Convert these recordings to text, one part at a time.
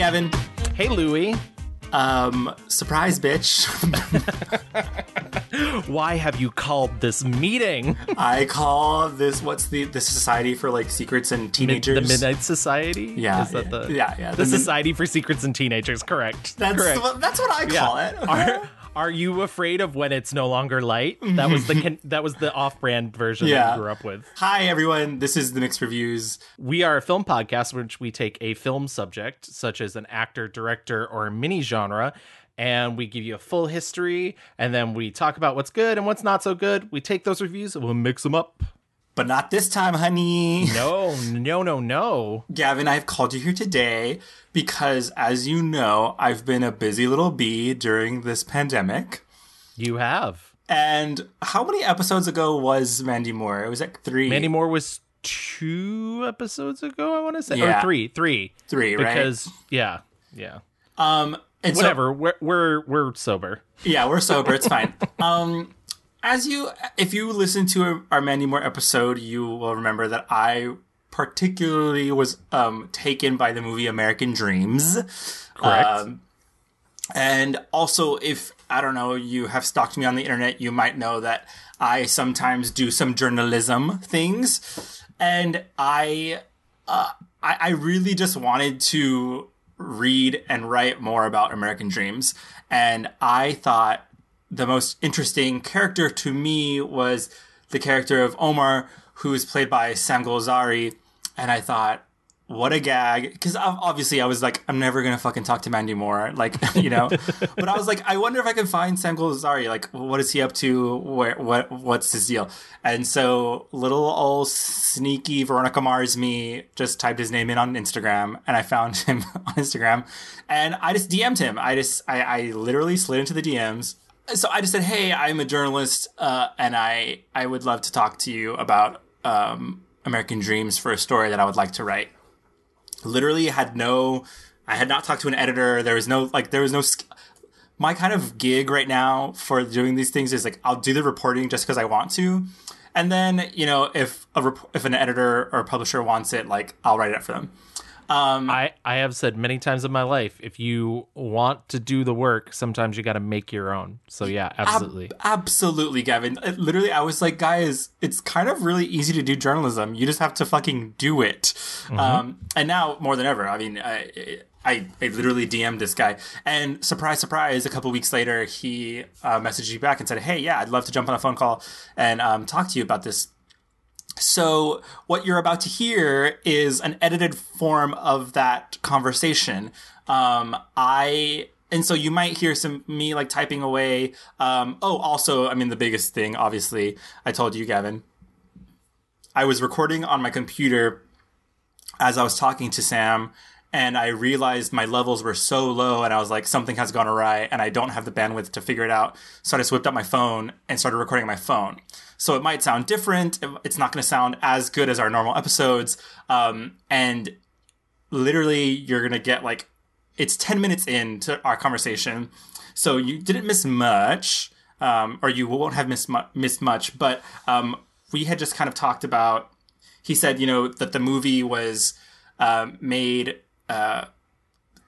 Hey, Gavin. Hey, Louie. Um, surprise, bitch. Why have you called this meeting? I call this what's the the Society for like Secrets and Teenagers. the Midnight Society? Yeah, Is that yeah, the yeah, yeah, The, the mid- Society for Secrets and Teenagers, correct. That's correct. what, that's what I call it. Are, are you afraid of when it's no longer light? That was the that was the off-brand version that Yeah. you grew up with. Hi everyone, this is the Mixed Reviews. We are a film podcast in which we take a film subject, such as an actor, director, or a mini genre, and we give you a full history, and then we talk about what's good and what's not so good. We take those reviews and we'll mix them up. But not this time, honey. No, no, no, no. Gavin, I've called you here today because, as you know, I've been a busy little bee during this pandemic. You have. And how many episodes ago was Mandy Moore? It was like three. Mandy Moore was two episodes ago, I want to say. Yeah. Or three, three. Three, right? Because, yeah, yeah. Um, and so- Whatever. we're, we're, we're sober. Yeah, we're sober. It's fine. Um, as you, if you listen to our Mandy Moore episode, you will remember that I particularly was um, taken by the movie American Dreamz. Correct. Um, and also, if I don't know, you have stalked me on the internet, you might know that I sometimes do some journalism things, and I, uh, I, I really just wanted to read and write more about American Dreamz, and I thought the most interesting character to me was the character of Omar, who is played by Sam Golzari, and I thought, what a gag! Because obviously I was like, I'm never gonna fucking talk to Mandy Moore, like you know. but I was like, I wonder if I can find Sam Golzari. Like, what is he up to? Where, what, what's his deal? And so little old sneaky Veronica Mars me just typed his name in on Instagram, and I found him on Instagram, and I just DM'd him. I just, I, I literally slid into the DMs so I just said, "Hey, I'm a journalist, uh, and I I would love to talk to you about um, American Dreamz for a story that I would like to write." Literally, had no, I had not talked to an editor. There was no like, there was no. My kind of gig right now for doing these things is like I'll do the reporting just because I want to, and then you know if a rep- if an editor or publisher wants it, like I'll write it up for them. I, I have said many times in my life, if you want to do the work, sometimes you got to make your own. So yeah, absolutely. Absolutely, Gavin. It- literally, I was like, guys, it's kind of really easy to do journalism. You just have to fucking do it. Um, and now more than ever, I mean, I, I, I literally DM'd this guy, and surprise, surprise, a couple weeks later, he uh, messaged me back and said, "Hey, yeah, I'd love to jump on a phone call and um, talk to you about this." So, what you're about to hear is an edited form of that conversation. Um, I and so you might hear some me like typing away. Um, oh, also, I mean, the biggest thing, obviously, I told you, Gavin. I was recording on my computer as I was talking to Sam, and I realized my levels were so low, and I was like, something has gone awry, and I don't have the bandwidth to figure it out. So I just whipped out my phone and started recording my phone. So it might sound different. It's not going to sound as good as our normal episodes. Um, and literally, you're going to get like, it's 10 minutes into our conversation. So you didn't miss much, um, or you won't have missed, mu- missed much. But um, we had just kind of talked about, he said, you know, that the movie was um, made. Uh,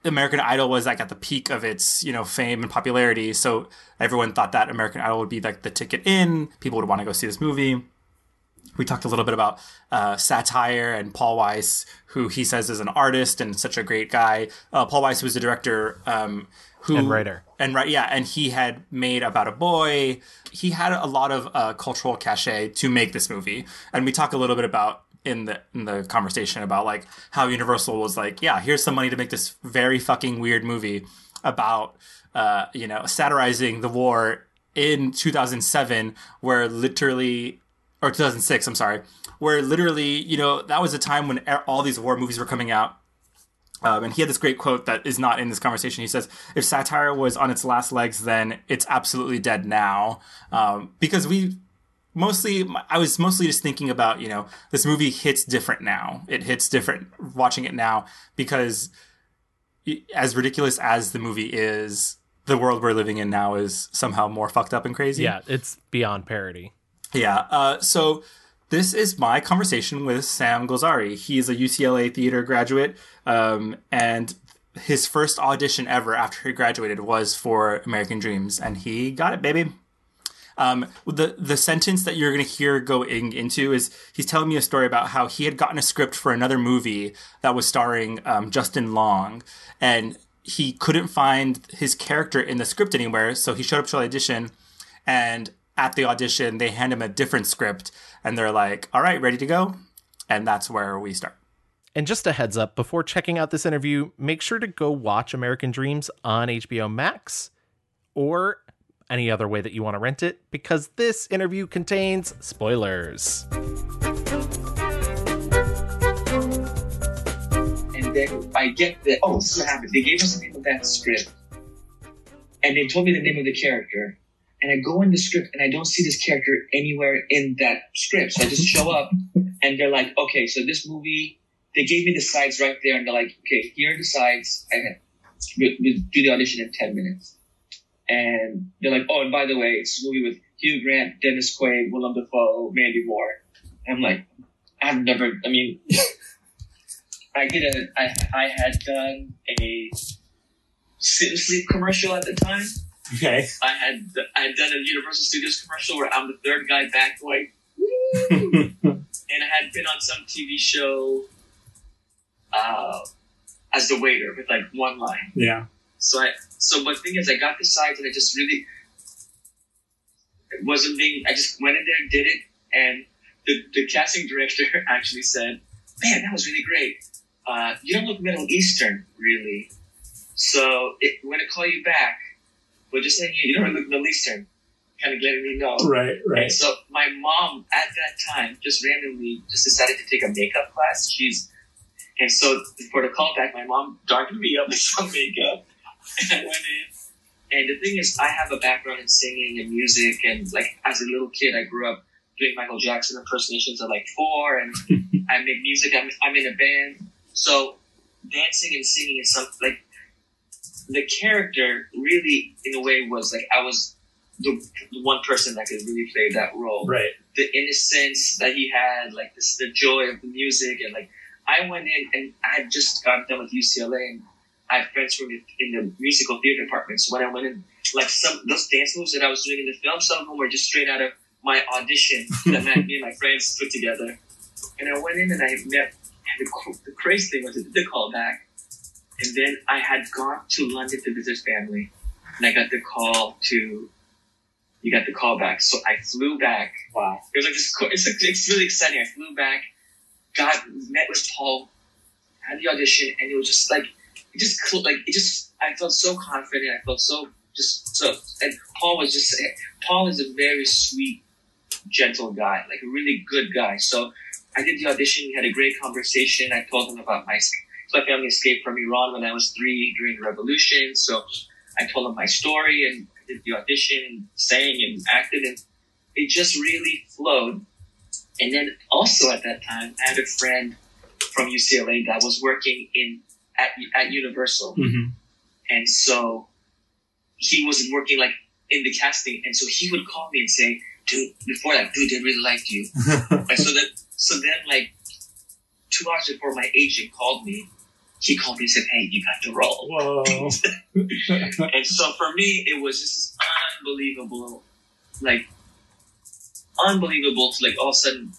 American Idol was like at the peak of its, you know, fame and popularity. So everyone thought that American Idol would be like the ticket in. People would want to go see this movie. We talked a little bit about uh, satire and Paul Weitz, who he says is an artist and such a great guy. Uh, Paul Weitz was the director, um, who And writer. and right, yeah, and he had made About a Boy. He had a lot of uh, cultural cachet to make this movie, and we talk a little bit about in the in the conversation about like how Universal was like, yeah, here's some money to make this very fucking weird movie about uh, you know satirizing the war in 2007, where literally or 2006, I'm sorry, where literally you know that was a time when all these war movies were coming out. Um, and he had this great quote that is not in this conversation. He says, "If satire was on its last legs, then it's absolutely dead now." Um, because we mostly, I was mostly just thinking about, you know, this movie hits different now. It hits different watching it now because, as ridiculous as the movie is, the world we're living in now is somehow more fucked up and crazy. Yeah, it's beyond parody. Yeah. Uh, so this is my conversation with Sam Golzari. He's a UCLA theater graduate, um, and his first audition ever after he graduated was for American Dreamz, and he got it, baby. Um, the the sentence that you're going to hear going into is he's telling me a story about how he had gotten a script for another movie that was starring um, Justin Long, and he couldn't find his character in the script anywhere, so he showed up to the audition, and at the audition they hand him a different script, and they're like, "All right, ready to go," and that's where we start. And just a heads up before checking out this interview, make sure to go watch American Dreamz on HBO Max or any other way that you want to rent it because this interview contains spoilers. And then I get the oh, this is what happened. They gave us the name of that script, and they told me the name of the character. And I go in the script and I don't see this character anywhere in that script. So I just show up and they're like, okay, so this movie, they gave me the sides right there and they're like, okay, here are the sides. I had, do the audition in 10 minutes. And they're like, oh, and by the way, it's a movie with Hugh Grant, Dennis Quaid, Willem Dafoe, Mandy Moore. And I'm like, I've never, I mean, I did a, I, I had done a sleep commercial at the time. Okay. I had, I had done a Universal Studios commercial where I'm the third guy back going, and I had been on some TV show, uh, as the waiter with like one line. Yeah. So I, so but thing is, I got the sides and I just really it wasn't being. I just went in there and did it, and the the casting director actually said, "Man, that was really great. Uh, you don't look Middle Eastern, really. So it, gonna call you back, we're just saying you, you don't look Middle Eastern." Kind of letting me know. Right. And so my mom at that time just randomly just decided to take a makeup class. She's and so for the callback, my mom darkened me up with some makeup, and I went in. And the thing is, I have a background in singing and music, and like as a little kid, I grew up doing Michael Jackson impersonations at like four, and I make music. I'm, I'm in a band, so dancing and singing is something like the character really, in a way, was like I was the, the one person that could really play that role. Right. The innocence that he had, like this, the joy of the music, and like I went in and I had just gotten done with UCLA and I had friends from in the musical theater department. So when I went in, like some those dance moves that I was doing in the film, some of them were just straight out of my audition that me and my friends put together. And I went in and I met and the, the crazy thing was I did the callback, and then I had gone to London to visit family, and I got the call to. You got the call back, so I flew back. Wow. It was like this. It's, like, it's really exciting. I flew back, got met with Paul, had the audition, and it was just like it just like it just. I felt so confident. I felt so just so. And Paul was just eh, Paul is a very sweet, gentle guy, like a really good guy. So I did the audition. We had a great conversation. I told him about my my family escaped from Iran when I was three during the revolution. So I told him my story and did the audition, sang and acted, and it just really flowed. And then also at that time, I had a friend from UCLA that was working in at, at Universal, Mm-hmm. and so he wasn't working like in the casting, and so he would call me and say, "Dude, before that, dude, they really liked you." and so then, so then, like two hours before my agent called me, he called me and said, "Hey, you got the role." Whoa. and so for me, it was just unbelievable, like unbelievable to like all of a sudden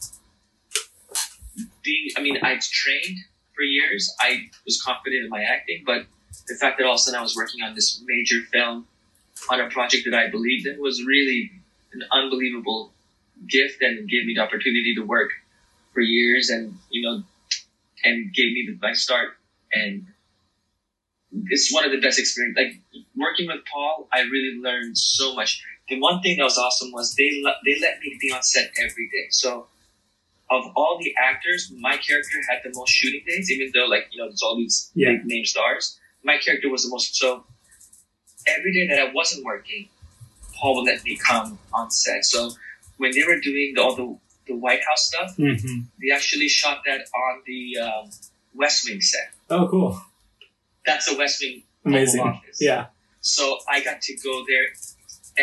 being. I mean, I'd trained for years. I was confident in my acting, but the fact that all of a sudden I was working on this major film on a project that I believed in was really an unbelievable gift and gave me the opportunity to work for years and you know and gave me the, my start and it's one of the best experiences. like working with paul i really learned so much the one thing that was awesome was they they let me be on set every day so of all the actors my character had the most shooting days even though like you know there's all these Yeah. big name stars my character was the most so every day that i wasn't working paul would let me come on set so when they were doing the, all the, the white house stuff Mm-hmm. they actually shot that on the um, West Wing set. Oh, cool. That's the West Wing Amazing. Office. Yeah. So I got to go there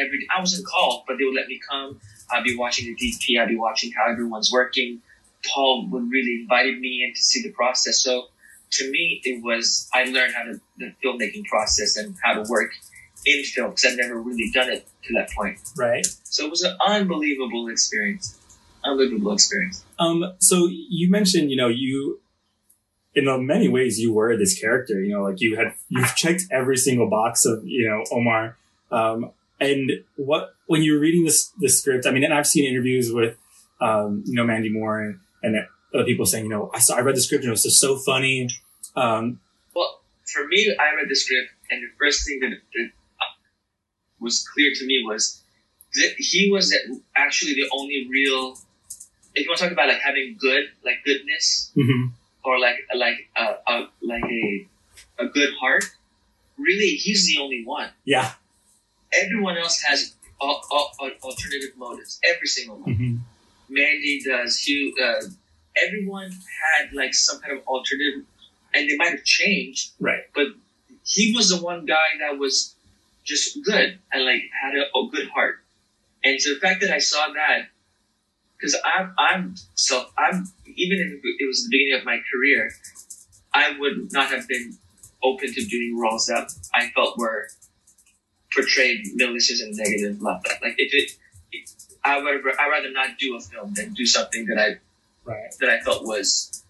every. I wasn't called, but they would let me come. I'd be watching the DP. I'd be watching how everyone's working. Paul would really invited me in to see the process. So to me, it was I learned how to the filmmaking process and how to work in film because I'd never really done it to that point. Right. So it was an unbelievable experience. Unbelievable experience. Um, so you mentioned, you know, you, in many ways, you were this character, you know, like you had, you've checked every single box of, you know, Omar. Um, and what, when you were reading this, the script, I mean, and I've seen interviews with, um, you know, Mandy Moore and, and other people saying, you know, I saw, I read the script and it was just so funny. Um, well, for me, I read the script and the first thing that, that was clear to me was that he was actually the only real if you want to talk about like having good, like goodness, mm-hmm. or like like a, a like a a good heart, really, he's the only one. Yeah. Everyone else has all, all, all alternative motives. Every single one. Mm-hmm. Mandy does. Hugh. Uh, everyone had like some kind of alternative, and they might have changed. Right. But he was the one guy that was just good and like had a, a good heart. And so the fact that I saw that because I'm I'm so I'm even if it was the beginning of my career, I would not have been open to doing roles that I felt were portrayed malicious and negative like that. Like if it, I would I rather not do a film than do something that I right. that I felt was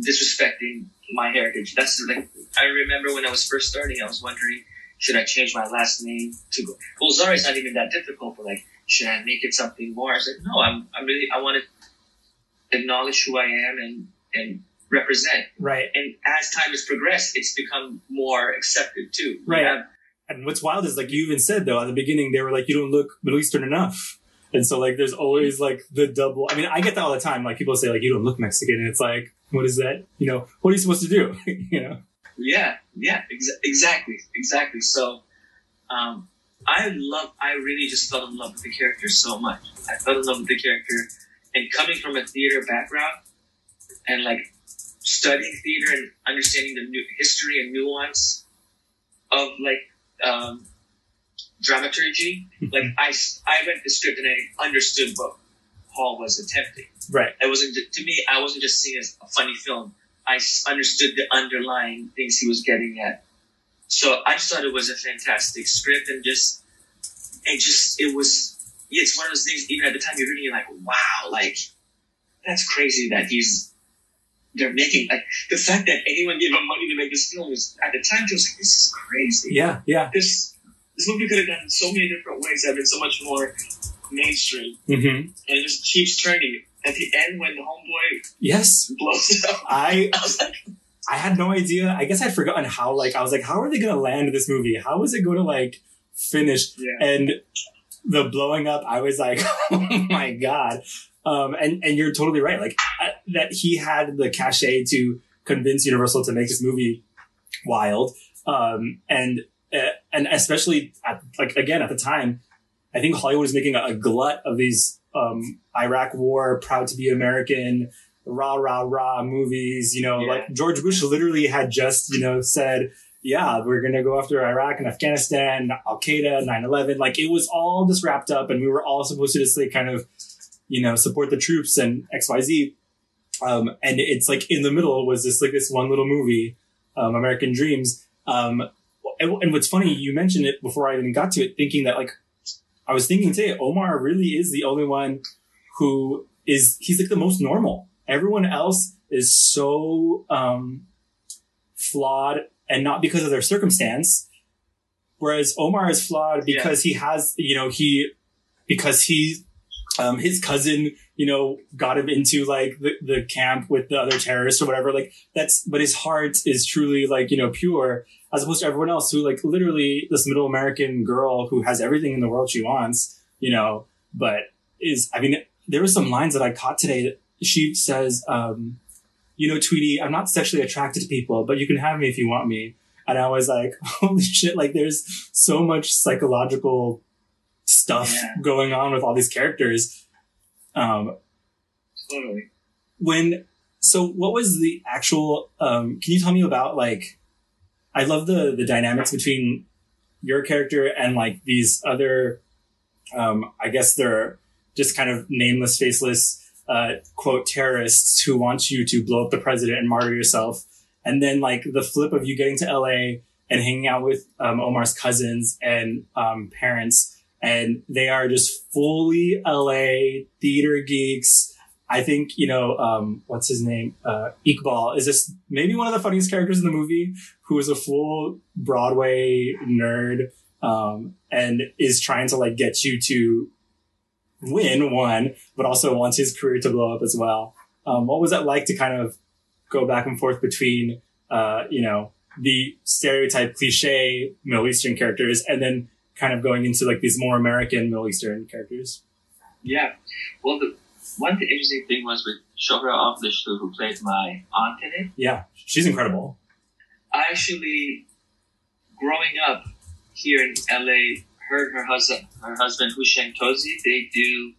disrespecting my heritage. That's like I remember when I was first starting, I was wondering should I change my last name to well Zari's not even that difficult, but like should I make it something more? I said, no, I'm, I'm really, I want to acknowledge who I am and, and represent. Right. And as time has progressed, it's become more accepted too. Right. Have, and what's wild is like you even said though, at the beginning, they were like, you don't look Middle Eastern enough. And so like, there's always like the double, I mean, I get that all the time. Like people say like, you don't look Mexican. And it's like, what is that? You know, what are you supposed to do? you know? Yeah. Yeah. Ex- exactly. Exactly. So, um, I love, I really just fell in love with the character so much. I fell in love with the character, and coming from a theater background, and like studying theater and understanding the new history and nuance of like um, dramaturgy. like I, I read the script and I understood what Paul was attempting. Right. It wasn't to me. I wasn't just seeing it as a funny film. I understood the underlying things he was getting at so I just thought it was a fantastic script and just, it just, it was, it's one of those things, even at the time you're reading, you're like, wow, like, that's crazy that he's, they're making, like, the fact that anyone gave him money to make this film was, at the time, it was like, this is crazy. Yeah, yeah. This, this movie could have gone so many different ways have been so much more mainstream. Mm-hmm. And it just keeps turning. At the end, when the homeboy yes blows up, I, I was like, I had no idea. I guess I'd forgotten how, like, I was like, how are they going to land this movie? How is it going to, like, finish? Yeah. And the blowing up, I was like, oh my God. Um, and, and you're totally right. Like, uh, that he had the cachet to convince Universal to make this movie wild. Um, and, uh, and especially at, like, again, at the time, I think Hollywood was making a, a glut of these, um, Iraq war, proud to be American, rah rah rah movies. You know, yeah. like George Bush literally had just you know said, yeah, we're gonna go after Iraq and Afghanistan, Al Qaeda, 9-11. Like it was all just wrapped up, and we were all supposed to just like kind of you know support the troops and X Y Z. Um, and it's like in the middle was this like this one little movie, um, American Dreamz. Um, and, and what's funny, you mentioned it before I even got to it, thinking that like I was thinking today, Omar really is the only one who is he's like the most normal Everyone else is so um, flawed and not because of their circumstance. Whereas Omar is flawed because yeah. he has, you know, he, because he, um, his cousin, you know, got him into like the, the camp with the other terrorists or whatever. Like that's, but his heart is truly like, you know, pure as opposed to everyone else who like literally this middle American girl who has everything in the world she wants, you know, but is, I mean, there were some lines that I caught today that she says, um, you know, Tweety, I'm not sexually attracted to people, but you can have me if you want me. And I was like, holy shit, like there's so much psychological stuff yeah. going on with all these characters. Um, totally. When, so what was the actual, um, can you tell me about like, I love the, the dynamics between your character and like these other, um, I guess they're just kind of nameless, faceless, uh, quote terrorists who want you to blow up the president and martyr yourself. and then like the flip of you getting to LA and hanging out with um, Omar's cousins and um, parents, and they are just fully LA theater geeks. I think you know um, what's his name. Uh, Iqbal is this maybe one of the funniest characters in the movie, who is a full Broadway nerd um, and is trying to like get you to win one, but also wants his career to blow up as well. Um, what was that like to kind of go back and forth between, uh, you know, the stereotype cliche Middle Eastern characters and then kind of going into like these more American Middle Eastern characters? Yeah. Well, the one interesting thing was with Shohreh Aghdashloo, who played my aunt in it. Yeah, she's incredible. I actually, growing up here in LA, heard her husband, her husband Houshang Touzi. They do.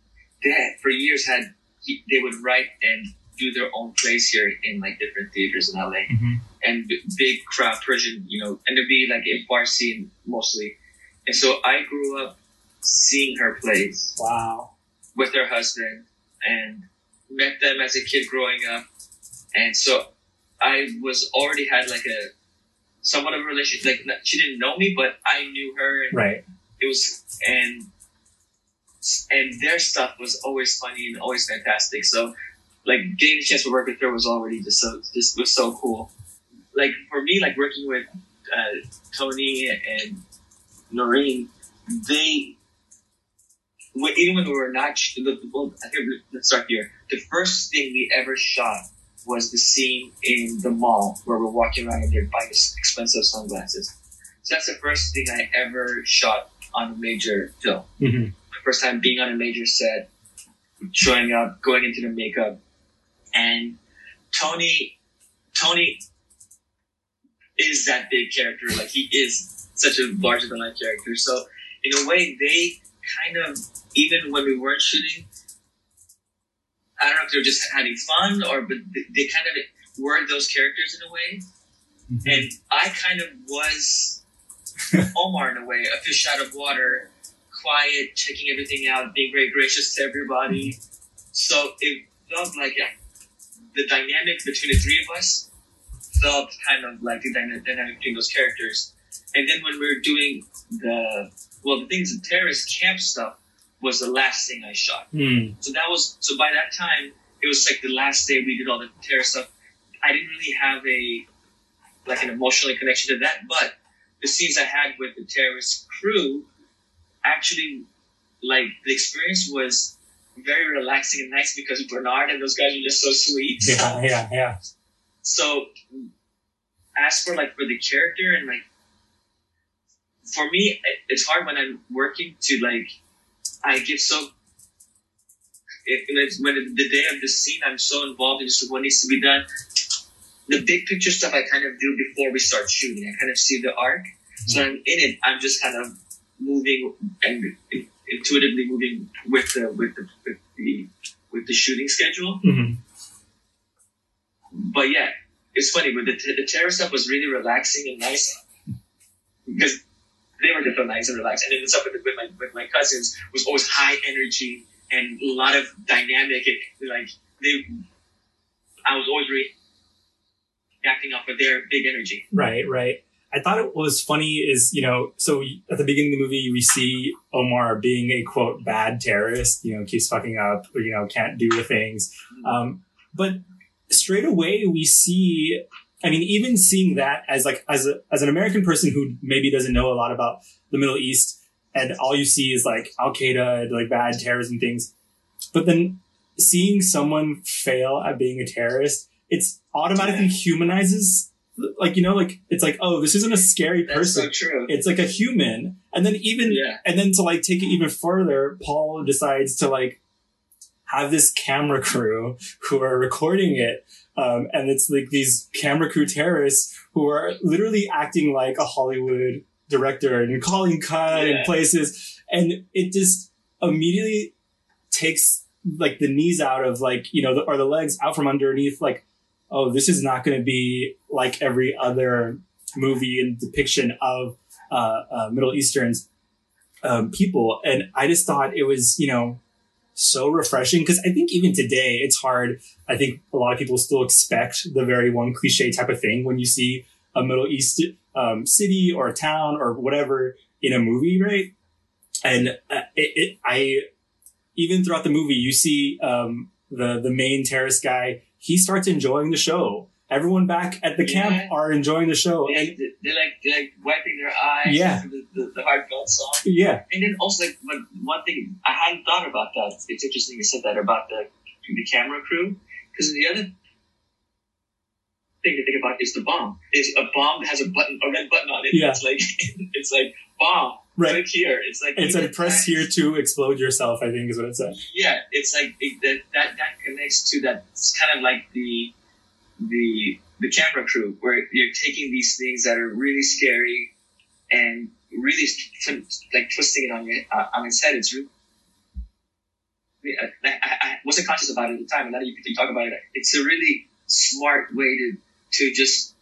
They had, for years had they would write and do their own plays here in like different theaters in LA Mhm. and b- big crowd Persian, you know, and to be like in Farsi mostly. And so I grew up seeing her plays Wow. with her husband and met them as a kid growing up. And so I was already had like a somewhat of a relationship. Like she didn't know me, but I knew her. And Right. It was and and their stuff was always funny and always fantastic. So like getting the chance to work with her was already just so just was so cool. Like for me, like working with uh, Tony and Noureen, they even when we were not, well, I think let's start here. The first thing we ever shot was the scene in the mall where we're walking around and they're buying expensive sunglasses. So that's the first thing I ever shot on a major film. hmm My first time being on a major set, showing up, going into the makeup, and Tony, Tony is that big character. Like he is such a larger than life character. So in a way, they kind of even when we weren't shooting, I don't know if they were just having fun or but they, they kind of were those characters in a way. And I kind of was Omar in a way, a fish out of water, quiet, checking everything out, being very gracious to everybody. So it felt like the dynamic between the three of us felt kind of like the dynamic between those characters. And then when we were doing the well, the things the terrorist camp stuff was the last thing I shot. Mm. So that was so by that time it was like the last day we did all the terrorist stuff. I didn't really have a like an emotional connection to that, but the scenes I had with the terrorist crew actually like the experience was very relaxing and nice because Bernard and those guys are just so sweet. Yeah, yeah, yeah. So as for like for the character and like for me it's hard when I'm working to like I get so it, when, it's, when the day of the scene I'm so involved in just what needs to be done. The big picture stuff I kind of do before we start shooting. I kind of see the arc. So I'm in it. I'm just kind of moving and intuitively moving with the with the with the with the shooting schedule hmm but yeah, it's funny. But the, the terror stuff was really relaxing and nice because they were just so nice and relaxed. And then the stuff with, with my with my cousins was always high energy and a lot of dynamic. And like they, I was always reacting off of their big energy. Right, right. I thought it was funny is, you know, so at the beginning of the movie, we see Omar being a quote bad terrorist, you know, keeps fucking up, or, you know, can't do the things. Um, but straight away we see, I mean, even seeing that as like, as a, as an American person who maybe doesn't know a lot about the Middle East and all you see is like Al Qaeda, and like bad terrorism things. But then seeing someone fail at being a terrorist, it's automatically humanizes like you know like it's like oh this isn't a scary That's person. so true. it's like a human. And then even Yeah. and then to like take it even further paul decides to like have this camera crew who are recording it. Um, and it's like these camera crew terrorists who are literally acting like a hollywood director and calling cut in places. And it just immediately takes like the knees out of like you know the, or the legs out from underneath like oh this is not going to be like every other movie and depiction of uh, uh, Middle Eastern's um, people, and I just thought it was, you know, so refreshing because I think even today it's hard. I think a lot of people still expect the very one cliche type of thing when you see a Middle East um, city or a town or whatever in a movie, right? And uh, it, it, I even throughout the movie, you see um, the the main terrorist guy. He starts enjoying the show. Everyone back at the Yeah. camp are enjoying the show, They, and they're like they're like wiping their eyes. Yeah. The, the, the heartfelt song. yeah, And then also like one, one thing I hadn't thought about that. It's interesting you said that about the the camera crew because the other thing to think about is the bomb. Is a bomb that has a button, a red button on it. Yeah. It's like it's like bomb right. right here. It's like It said press here to explode yourself. I think is what it said. Yeah, it's like it, that that that connects to that. It's kind of like the the the camera crew where you're taking these things that are really scary and really like twisting it on your uh, on its head. It's really I, I, I wasn't conscious about it at the time, and now that you, you talk about it, it's a really smart way to to just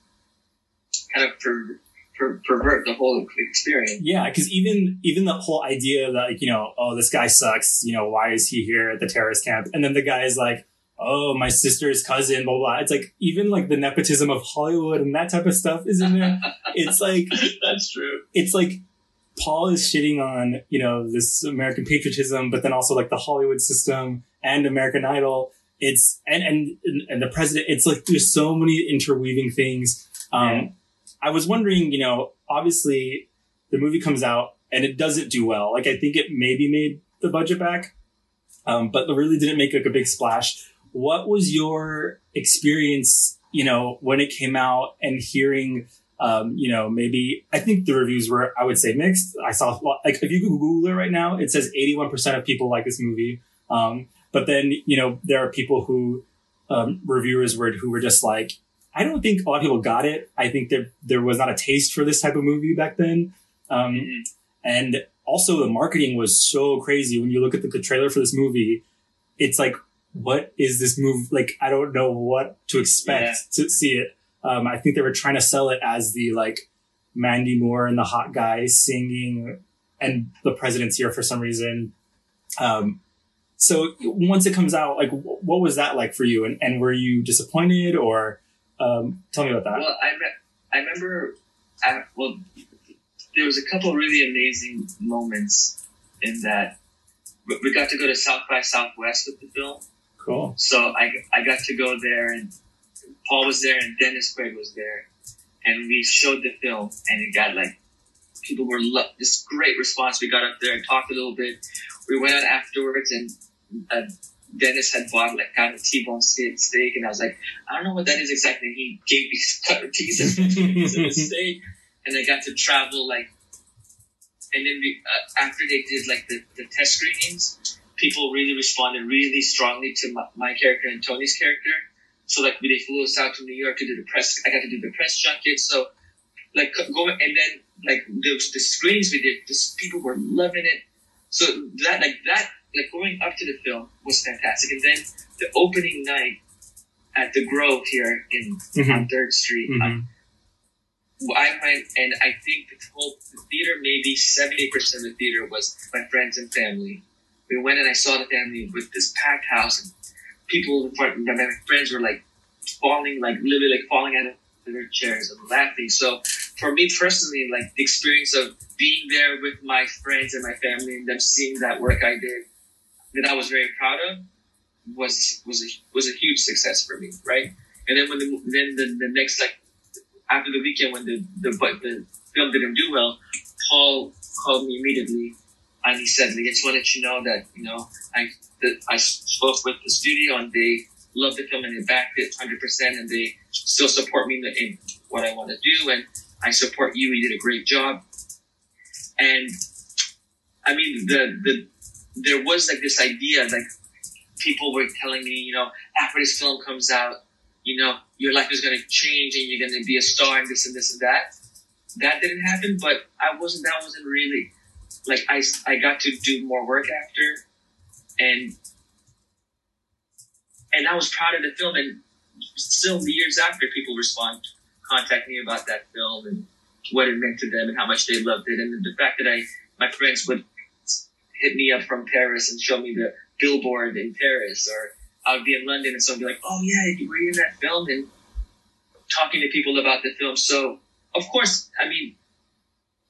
kind of per, per, pervert the whole experience. Yeah, because even even the whole idea that like you know, oh, this guy sucks. You know, why is he here at the terrorist camp? And then the guy is like, oh, my sister's cousin, blah blah. It's like even like the nepotism of Hollywood and that type of stuff is in there. it's like That's true. it's like Paul is shitting on, you know, this American patriotism, but then also like the Hollywood system and American Idol. It's and and and the president. It's like there's so many interweaving things. Um, Yeah. I was wondering, you know, obviously the movie comes out and it doesn't do well. Like I think it maybe made the budget back, um, but it really didn't make like a big splash. What was your experience, you know, when it came out and hearing um, you know, maybe I think the reviews were, I would say, mixed. I saw like if you Google it right now, it says 81% of people like this movie. Um, but then you know there are people who um, reviewers were who were just like, I don't think a lot of people got it. I think that there was not a taste for this type of movie back then. Um, Mhm. and also the marketing was so crazy when you look at the, the trailer for this movie. It's like, what is this movie? Like, I don't know what to expect Yeah. to see it. Um, I think they were trying to sell it as the like Mandy Moore and the hot guy singing, and the president's here for some reason. Um, so once it comes out, like, wh- what was that like for you? And, and were you disappointed, or um, tell me about that? Well, I, re- I remember, I, well, there was a couple really amazing moments in that we- got to go to South by Southwest with the film. Cool. So I, I got to go there and Paul was there and Dennis Quaid was there. And we showed the film and it got like, people were, lo- this great response. We got up there and talked a little bit. We went out afterwards and uh, Dennis had bought like kind of T-bone steak, and I was like, I don't know what that is exactly. He gave me cut pieces pieces of the steak and I got to travel like, and then we, uh, after they did like the, the test screenings, people really responded really strongly to my, my character and Tony's character. So like they flew us out to New York to do the press. I got to do the press junket. So like going and then like the, the screenings we did, just people were loving it. So that like that like going up to the film was fantastic. And then the opening night at the Grove here in Mhm. on Third Street, Mhm. I went and I think the whole the theater, maybe seventy percent of the theater was my friends and family. We went and I saw the family with this packed house and people in front my friends were like falling like literally like falling out of their chairs and laughing. So for me personally, like the experience of being there with my friends and my family and them seeing that work I did that I was very proud of was was a, was a huge success for me, right? And then when the then the, the next like after the weekend when the the but the film didn't do well, Paul called me immediately and he said, "I just want to let you know that you know I that I spoke with the studio and they loved the film and they backed it 100 percent and they still support me in, in what I want to do and I support you. You did a great job." And I mean the the there was like this idea like people were telling me, you know, after this film comes out, you know, your life is going to change and you're going to be a star and this and this and that. That didn't happen, but I wasn't, that wasn't really, like, I, I got to do more work after and, and I was proud of the film and still years after people respond, contact me about that film and what it meant to them and how much they loved it. And the fact that I, my friends would hit me up from Paris and show me the billboard in Paris, or I would be in London and someone would be like, "Oh yeah, you were in that film," and talking to people about the film. So of course, I mean,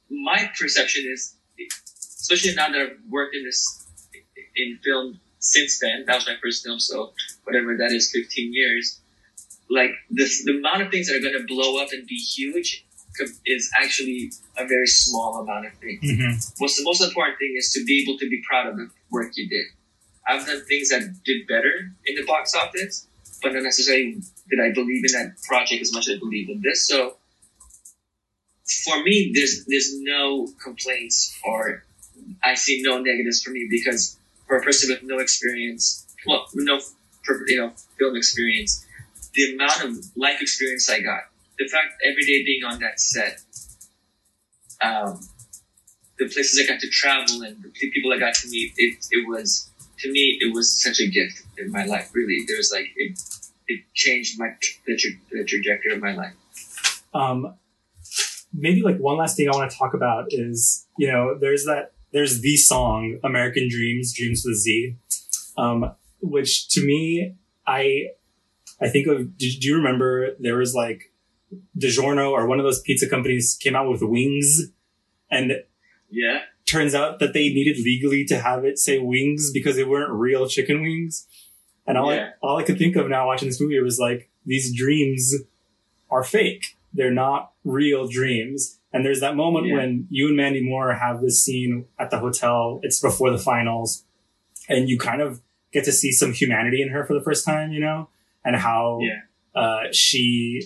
my perception is, especially now that I've worked in this in film since then. That was my first film, so whatever that is, fifteen years. Like the the amount of things that are going to blow up and be huge is actually a very small amount of things. Mm-hmm. What's the most important thing is to be able to be proud of the work you did. I've done things that did better in the box office, but not necessarily did I believe in that project as much as I believe in this. So for me, there's there's no complaints or I see no negatives for me because for a person with no experience, well, no you know film experience, the amount of life experience I got, the fact every day being on that set, um, the places I got to travel and the people I got to meet, it it was to me it was such a gift in my life. Really, there was like it it changed my the, tra- the trajectory of my life. Um, maybe like one last thing I want to talk about is you know there's that there's the song American Dreams Dreams with Z, um, which to me I I think of. Do, do you remember there was like DiGiorno or one of those pizza companies came out with wings, and Yeah, turns out that they needed legally to have it say wings because they weren't real chicken wings. And all, Yeah. I, all I could think of now watching this movie was like, these dreams are fake. They're not real dreams. And there's that moment Yeah. when you and Mandy Moore have this scene at the hotel. It's before the finals. And you kind of get to see some humanity in her for the first time, you know, and how Yeah. uh, she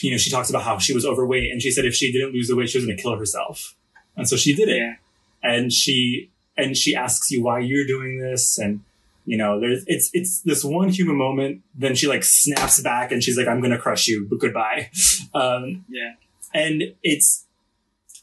you know, she talks about how she was overweight and she said if she didn't lose the weight, she was going to kill herself. And so she did it. yeah, And she, and she asks you why you're doing this. And, you know, there's, it's, it's this one human moment. Then she like snaps back and she's like, I'm going to crush you, but goodbye. Um, yeah, and it's,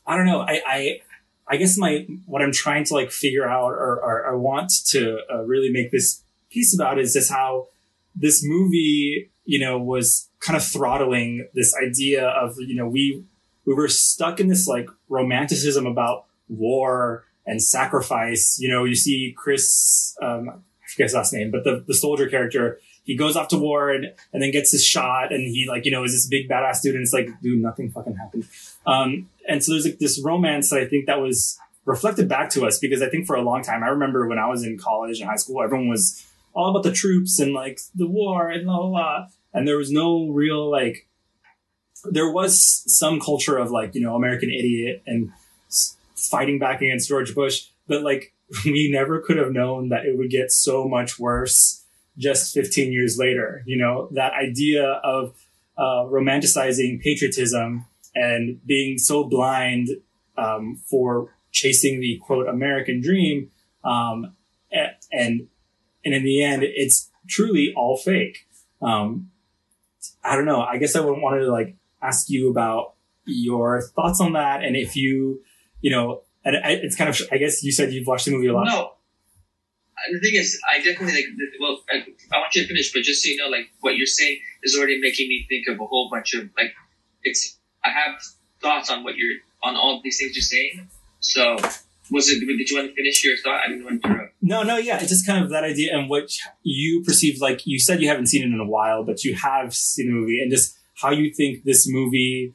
I don't know. I, I, I guess my, what I'm trying to like figure out or, or, or want to uh, really make this piece about is just how this movie, you know, was kind of throttling this idea of, you know, we, we were stuck in this like romanticism about war and sacrifice. You know, you see Chris, um, I forget his last name, but the, the soldier character, he goes off to war and, and then gets his shot and he like, you know, is this big badass dude and it's like, dude, nothing fucking happened. Um, and so there's like this romance that I think that was reflected back to us because I think for a long time, I remember when I was in college and high school, everyone was all about the troops and like the war and blah, blah, blah. And there was no real like, there was some culture of like, you know, American idiot and fighting back against George Bush, but like we never could have known that it would get so much worse just 15 years later. You know, that idea of uh, romanticizing patriotism and being so blind um, for chasing the quote American dream, um, and and in the end, it's truly all fake. Um, I don't know. I guess I would wanted to like ask you about your thoughts on that, and if you, you know, and I, it's kind of. I guess you said you've watched the movie a lot. No. The thing is, I definitely like. Well, I, I want you to finish, but just so you know, like what you're saying is already making me think of a whole bunch of like. It's. I have thoughts on what you're on all these things you're saying. So, was it? Did you want to finish your thought? I didn't want to interrupt. No, no, yeah, it's just kind of that idea and what you perceive. Like you said, you haven't seen it in a while, but you have seen the movie, and just how you think this movie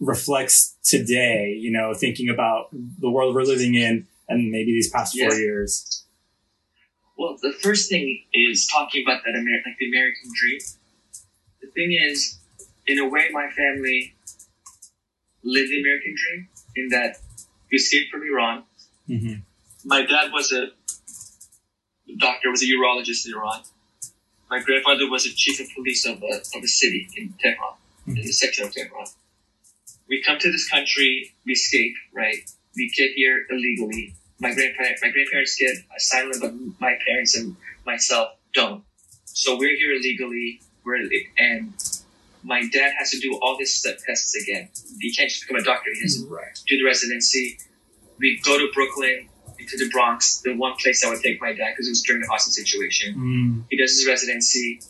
reflects today. You know, thinking about the world we're living in, and maybe these past four years. Well, the first thing is talking about that Amer- like the American dream. The thing is, in a way, my family lived the American dream in that we escaped from Iran. Mm-hmm. My dad was a doctor, was a urologist in Iran. My grandfather was a chief of police of a, of a city in Tehran, in a section of Tehran. We come to this country, we escape, right? We get here illegally. My grandparents, my grandparents get asylum, but my parents and myself don't. So we're here illegally. We're and my dad has to do all his step tests again. He can't just become a doctor. He has to Right. do the residency. We go to Brooklyn, into the Bronx, the one place I would take my dad because it was during the Austin situation. Mm. He does his residency.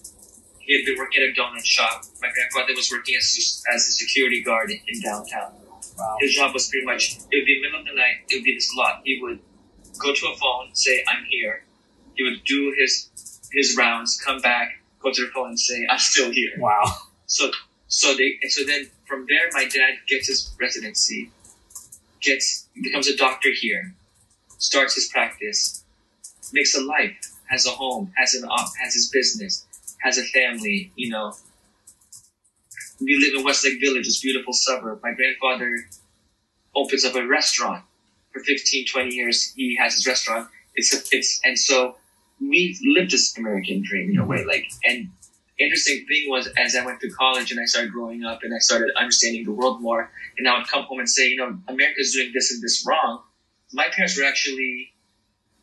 He had been working at a donut shop. My grandfather was working as, as a security guard in downtown. Wow. His job was pretty much, it would be middle of the night, it would be this lot. He would go to a phone, say I'm here. He would do his his rounds, come back, go to the phone, and say I'm still here. Wow. So so they and so then from there, my dad gets his residency, gets becomes a doctor here, starts his practice, makes a life, has a home, has an has his business, has a family. You know, we live in Westlake Village, this beautiful suburb. My grandfather opens up a restaurant for 15, 20 years. He has his restaurant. It's a, it's and so we lived this American dream in a way. Like and interesting thing was as I went through college and I started growing up and I started understanding the world more, and I would come home and say, you know, America's doing this and this wrong. My parents were actually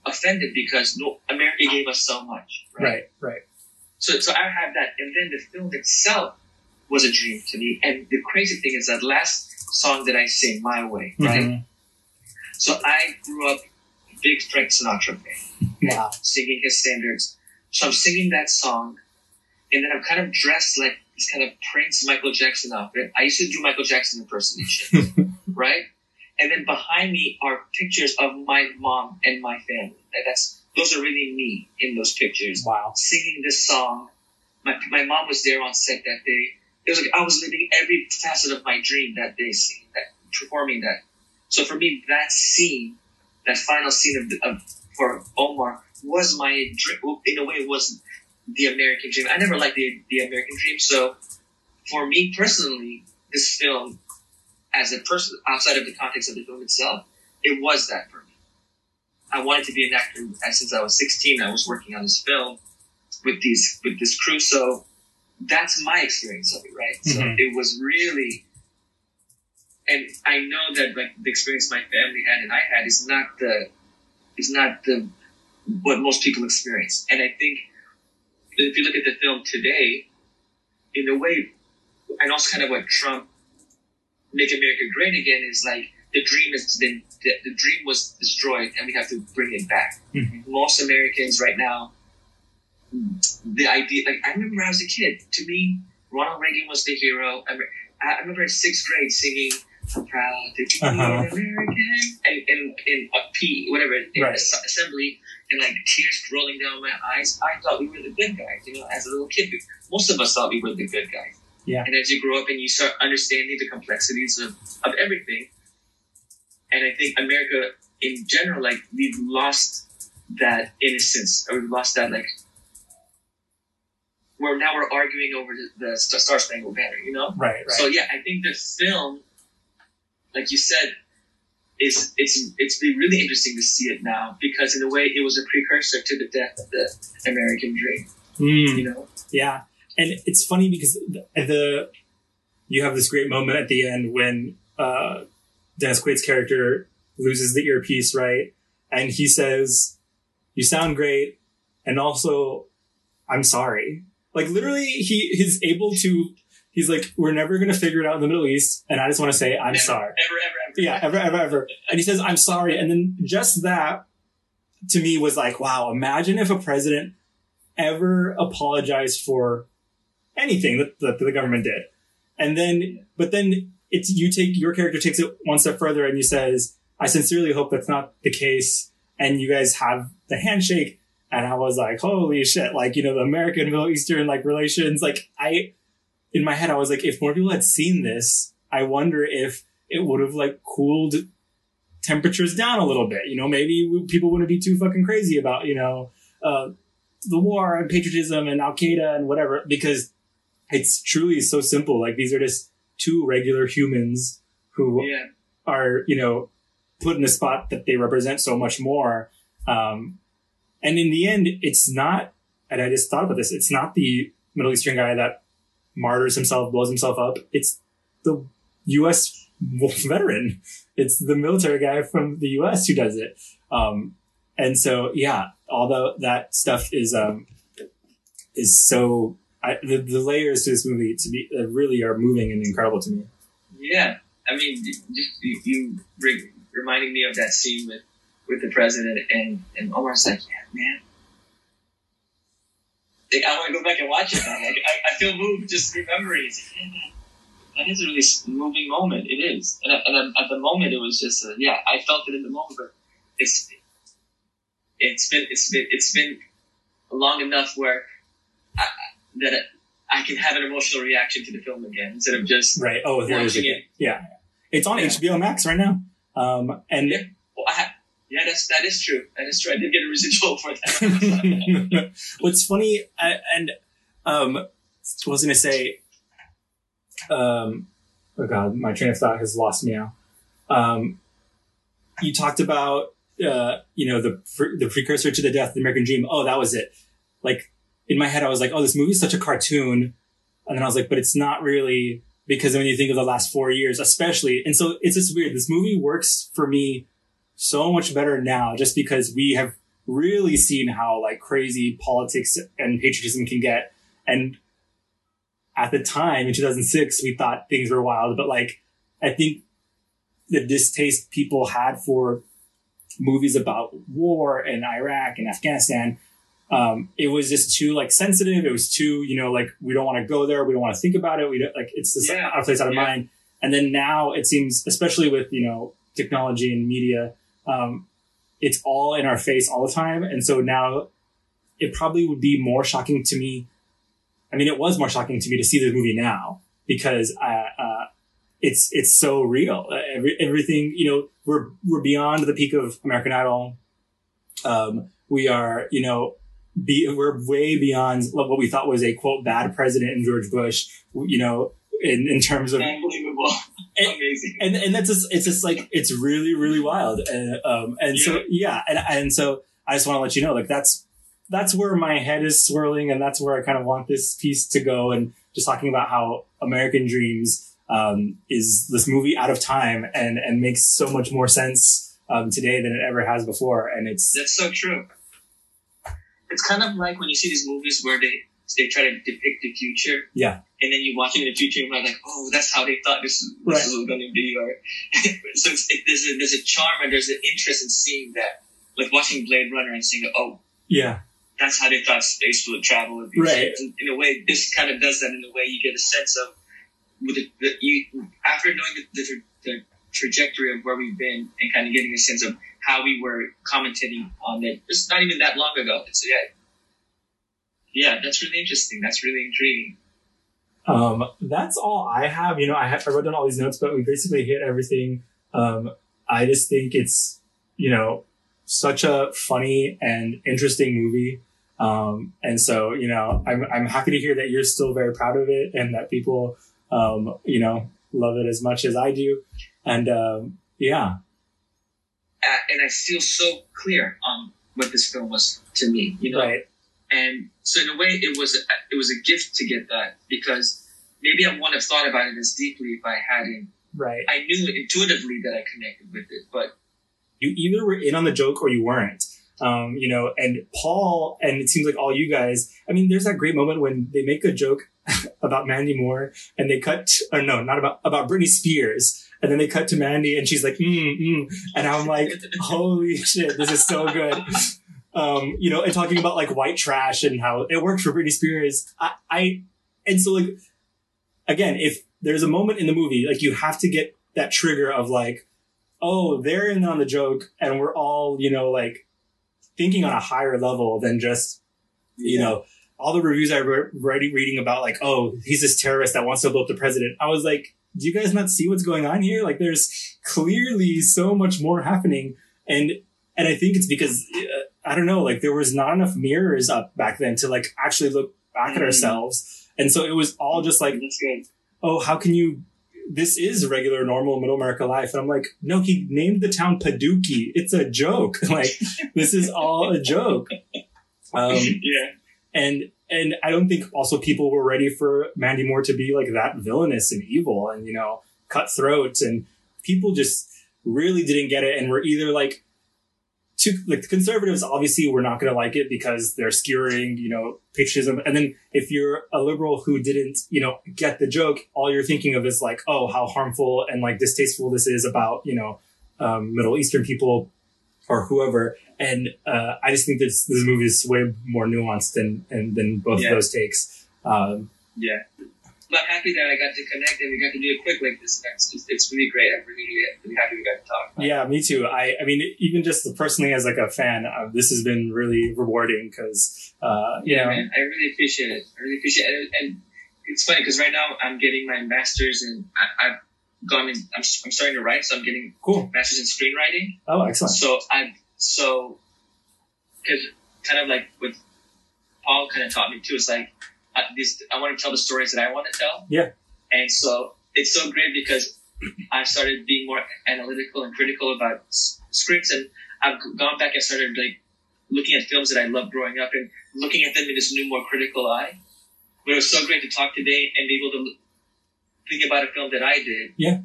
offended because no, America gave us so much. Right. Right. So, so I have that, and then the film itself was a dream to me. And the crazy thing is that last song that I sing, "My Way," right? Mhm. So I grew up big Frank Sinatra fan, Wow. singing his standards. So I'm singing that song, and then I'm kind of dressed like this kind of Prince Michael Jackson outfit. I used to do Michael Jackson impersonation, right? And then behind me are pictures of my mom and my family. And that's those are really me in those pictures Wow. singing this song. My, my mom was there on set that day. It was like I was living every facet of my dream that day, singing that, performing that. So for me, that scene, that final scene of, of for Omar was my dream. In a way, it was the American dream. I never liked the the American dream. So for me personally, this film, as a person outside of the context of the film itself, it was that for me. I wanted to be an actor and since I was 16. I was working on this film with these with this crew. So that's my experience of it, right? So Mhm. it was really, and I know that like the experience my family had and I had is not the is not the what most people experience. And I think if you look at the film today, in a way, and also kind of what Trump make America great again is like the dream has been the, the dream was destroyed and we have to bring it back. Mhm. Most Americans right now, the idea like I remember when I was a kid. To me, Ronald Reagan was the hero. I, re- I remember in sixth grade singing "I'm proud to be Uh-huh. an American" and in in a P whatever in Right. assembly and like tears rolling down my eyes. I thought we were the good guys. You know, as a little kid, most of us thought we were the good guys. Yeah. And as you grow up and you start understanding the complexities of, of everything, and I think America in general, like we've lost that innocence, or we've lost that like. Where now we're arguing over the, the Star Spangled Banner, you know. Right. Right. So yeah, I think the film, like you said, is it's it's been really interesting to see it now because in a way it was a precursor to the death of the American dream. Mm. You know. Yeah, and it's funny because the, the you have this great moment at the end when uh, Dennis Quaid's character loses the earpiece, right? And he says, "You sound great," and also, "I'm sorry." Like literally, he he's able to. He's like, "We're never gonna figure it out in the Middle East," and I just want to say, "I'm Never, sorry." Ever, ever, ever. yeah, ever, ever, ever. And he says, I'm sorry. And then just that to me was like, wow, imagine if a president ever apologized for anything that, that the government did. And then, but then it's, you take, your character takes it one step further and he says, I sincerely hope that's not the case. And you guys have the handshake. And I was like, holy shit. Like, you know, the American Middle Eastern like relations, like I, in my head, I was like, if more people had seen this, I wonder if it would have like cooled temperatures down a little bit. You know, maybe people wouldn't be too fucking crazy about, you know, uh, the war and patriotism and Al Qaeda and whatever, because it's truly so simple. Like these are just two regular humans who Yeah. are, you know, put in a spot that they represent so much more. Um, and in the end, it's not, and I just thought about this, it's not the Middle Eastern guy that martyrs himself, blows himself up. It's the U.S. veteran. It's the military guy from the U.S. who does it. Um, and so, yeah, although that stuff is, um, is so, I, the, the layers to this movie to be, uh, really are moving and incredible to me. Yeah. I mean, you, you, you re- reminding me of that scene with, with the president and, and Omar's like, yeah, man. Like, I want to go back and watch it now. Like, I, I feel moved just remembering. It's like, yeah, man, that is a really moving moment. It is. And, at- and at the moment, it was just, a, yeah, I felt it in the moment, but it's, it's been it's been it's been long enough where I, that I can have an emotional reaction to the film again instead of just right. Oh, there it watching again. Yeah, it's on Yeah. HBO Max right now. Um, and Well, I yeah, that's that is true. That is true. I did get a residual for that. What's funny, uh, and um, I was going to say, um, oh god, my train of thought has lost me now. Um, you talked about, uh, you know, the the precursor to the death of the American Dream. Oh, that was it. Like in my head, I was like, oh, this movie is such a cartoon, and then I was like, but it's not really because when you think of the last four years, especially, and so it's just weird. This movie works for me so much better now, just because we have really seen how like crazy politics and patriotism can get. And at the time in 2006, we thought things were wild, but like, I think the distaste people had for movies about war and Iraq and Afghanistan, um, it was just too like sensitive. It was too, you know, like we don't want to go there. We don't want to think about it. We don't like, it's just Yeah. out of place, out of Yeah. mind. And then now it seems, especially with, you know, technology and media, um, it's all in our face all the time. And so now it probably would be more shocking to me. I mean, it was more shocking to me to see the movie now because, uh, uh, it's, it's so real. Uh, every, everything, you know, we're, we're beyond the peak of American Idol. Um, we are, you know, be, we're way beyond what we thought was a quote bad president in George Bush, you know, in, in terms of. And- Amazing. and and that's just it's just like it's really really wild and um and so yeah and and so I just want to let you know like that's that's where my head is swirling and that's where I kind of want this piece to go and just talking about how American Dreamz um is this movie out of time and and makes so much more sense um today than it ever has before and it's That's so true. It's kind of like when you see these movies where they they try to depict the future. Yeah. And then you watch it in the future and you're like, oh, that's how they thought this, this Right. was going to be. Or so it's, it, there's a there's a charm and there's an interest in seeing that, like watching Blade Runner and seeing, oh, yeah that's how they thought space would travel would be. Right. In, in a way, this kind of does that. In a way, you get a sense of with the, the you after knowing the, the, the trajectory of where we've been and kind of getting a sense of how we were commentating on it. It's not even that long ago. It's yeah, yeah. That's really interesting. That's really intriguing. Um, that's all I have. You know, I have, I wrote down all these notes, but we basically hit everything. Um, I just think it's, you know, such a funny and interesting movie. Um, and so, you know, I'm, I'm happy to hear that you're still very proud of it and that people, um, you know, love it as much as I do. And, um, yeah, Uh, and I feel so clear on what this film was to me. You know, right. And so in a way, it was a, it was a gift to get that because maybe I wouldn't have thought about it as deeply if I hadn't. Right. I knew intuitively that I connected with it, but you either were in on the joke or you weren't. Um, you know, and Paul, and it seems like all you guys, I mean, there's that great moment when they make a joke about Mandy Moore and they cut, or no, not about, about Britney Spears. And then they cut to Mandy and she's like, mm, mm. And I'm like, holy shit, this is so good. Um, you know, and talking about like white trash and how it worked for Britney Spears. I, I, and so like, again, if there's a moment in the movie, like you have to get that trigger of like, oh, they're in on the joke and we're all, you know, like thinking on a higher level than just, you know, all the reviews I re- read reading about like, oh, he's this terrorist that wants to blow up the president. I was like, do you guys not see what's going on here? Like there's clearly so much more happening. And, and I think it's because, uh, I don't know, like there was not enough mirrors up back then to like actually look back at Mm. ourselves. And so it was all just like, oh, how can you? This is regular, normal middle America life. And I'm like, no, he named the town Paducah. It's a joke. Like, this is all a joke. Um, yeah, and, and I don't think also people were ready for Mandy Moore to be like that villainous and evil and, you know, cutthroat. And people just really didn't get it. And were either like, to like the conservatives obviously were not going to like it because they're skewering you know patriotism and then if you're a liberal who didn't you know get the joke all you're thinking of is like oh how harmful and like distasteful this is about you know um, middle eastern people or whoever and uh, i just think this this movie is way more nuanced than and than both Yeah. of those takes um, yeah. I'm happy that I got to connect and we got to do it quick like this. It's, it's, it's really great. I'm really, really happy we got to talk. Yeah, me too. I, I mean, even just personally as like a fan, uh, this has been really rewarding because, uh, you Yeah, know, man, I really appreciate it. I really appreciate it. And, and it's funny because right now I'm getting my master's and I, I've gone in, I'm, I'm starting to write, so I'm getting cool. master's in screenwriting. Oh, excellent. So I, so, because kind of like what Paul kind of taught me too, is like, I, this, I want to tell the stories that I want to tell. Yeah. And so it's so great because I started being more analytical and critical about s- scripts, and I've gone back and started like looking at films that I loved growing up and looking at them in this new, more critical eye. But it was so great to talk today and be able to think about a film that I did. Yeah.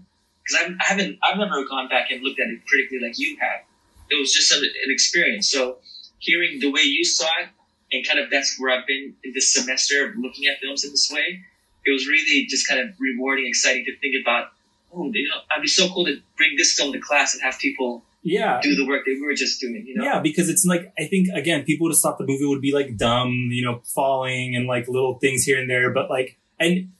Because I haven't, I've never gone back and looked at it critically like you have. It was just an, an experience. So hearing the way you saw it, and kind of that's where I've been in this semester of looking at films in this way. It was really just kind of rewarding, exciting to think about. Oh, you know, it'd be so cool to bring this film to class and have people Yeah. do the work that we were just doing. You know, Yeah, because it's like I think again, people would have thought the movie would be like dumb, you know, falling and like little things here and there, but like, and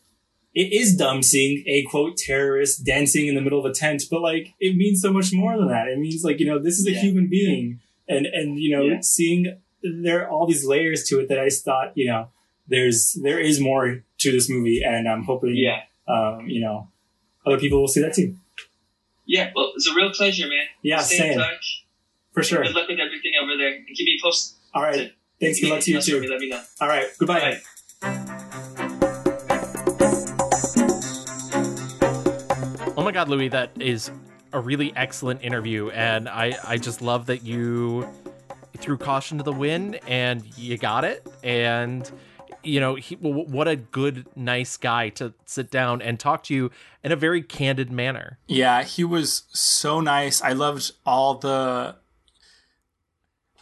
it is dumb seeing a quote terrorist dancing in the middle of a tent, but like it means so much more than that. It means like you know this is a Yeah. human being, and and you know Yeah. seeing there are all these layers to it that I just thought you know there's there is more to this movie, and I'm hoping yeah, um, you know other people will see that too. yeah. Well, it's a real pleasure, man. Yeah, Stay same in touch. for sure. Good luck with everything over there. And keep me posted. All right, thanks. Good luck to you too. Let me know. All right, goodbye. Bye. Oh my God, Louie, that is a really excellent interview, and I I just love that you threw caution to the wind and you got it, and you know he, what a good, nice guy to sit down and talk to you in a very candid manner. Yeah, he was so nice. I loved all the.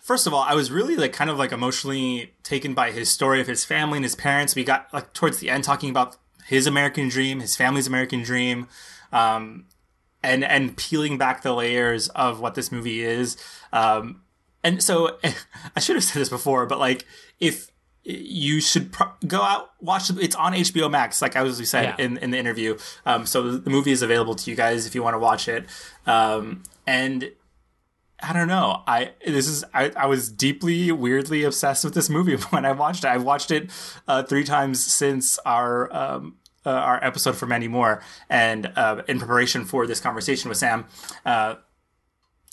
First of all, I was really like kind of like emotionally taken by his story of his family and his parents. We got like towards the end talking about his American dream, his family's American dream, um, and and peeling back the layers of what this movie is. Um, and so I should have said this before, but like if you should pro- go out watch it. It's on HBO Max, like I was we said Yeah. in in the interview. Um, so the movie is available to you guys if you want to watch it. Um, and I don't know. I this is I, I was deeply weirdly obsessed with this movie when I watched it. I've watched it uh, three times since our um, uh, our episode for Mandy Moore, and uh, in preparation for this conversation with Sam. Uh,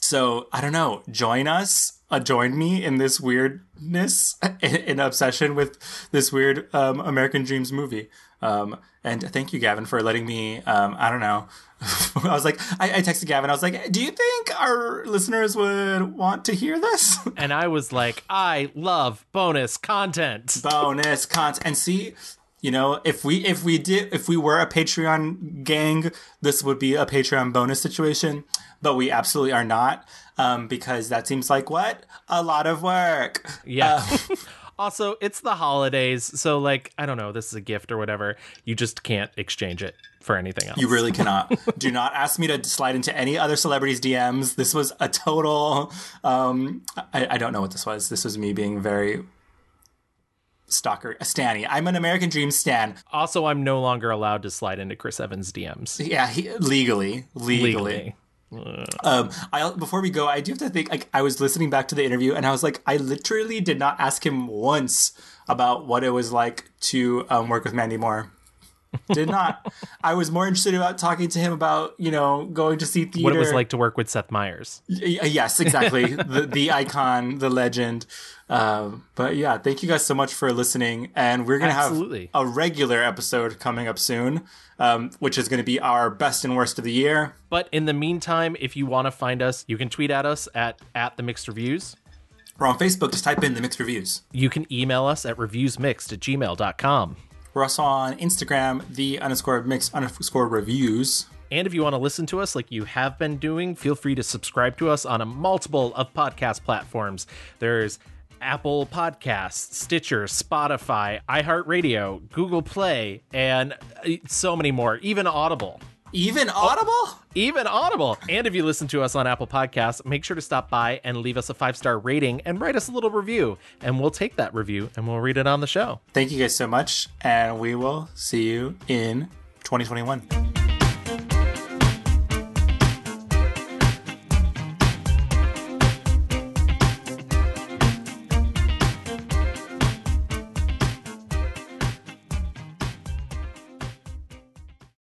so I don't know. Join us. Uh, join me in this weirdness, in, in obsession with this weird um, American Dreamz movie. Um, and thank you, Gavin, for letting me. Um, I don't know. I was like, I, I texted Gavin. I was like, "Do you think our listeners would want to hear this?" And I was like, I love bonus content. bonus content and see you know if we if we did if we were a patreon gang this would be a patreon bonus situation but we absolutely are not um, because that seems like what? A lot of work. Yeah. Uh, also, it's the holidays, so like I don't know, this is a gift or whatever. You just can't exchange it for anything else. you really cannot. Do not ask me to slide into any other celebrities dms this was a total um I, I don't know what this was. This was me being very stalker stanny. I'm an american dream stan. Also, I'm no longer allowed to slide into Chris Evans' DMs yeah he, legally legally, legally. Um, I before we go, I do have to think. Like, I was listening back to the interview, and I was like, I literally did not ask him once about what it was like to um, work with Mandy Moore. Did not. I was more interested about talking to him about you know going to see theater. What it was like to work with Seth Meyers. Y- yes, exactly. the the icon, the legend. Um, but yeah, thank you guys so much for listening, and we're gonna Absolutely. have a regular episode coming up soon, um, which is gonna be our best and worst of the year. But in the meantime, if you want to find us, you can tweet at us at at the mixed reviews. We're on Facebook. Just type in the mixed reviews. You can email us at reviewsmixed at gmail.com. We're also on Instagram, the underscore mix underscore reviews. And if you want to listen to us like you have been doing, feel free to subscribe to us on a multiple of podcast platforms. There's Apple Podcasts, Stitcher, Spotify, iHeartRadio, Google Play, and uh, so many more, even Audible. Even oh, Audible? even Audible. And if you listen to us on Apple Podcasts, make sure to stop by and leave us a five star rating and write us a little review. And we'll take that review and we'll read it on the show. Thank you guys so much, and we will see you in 2021.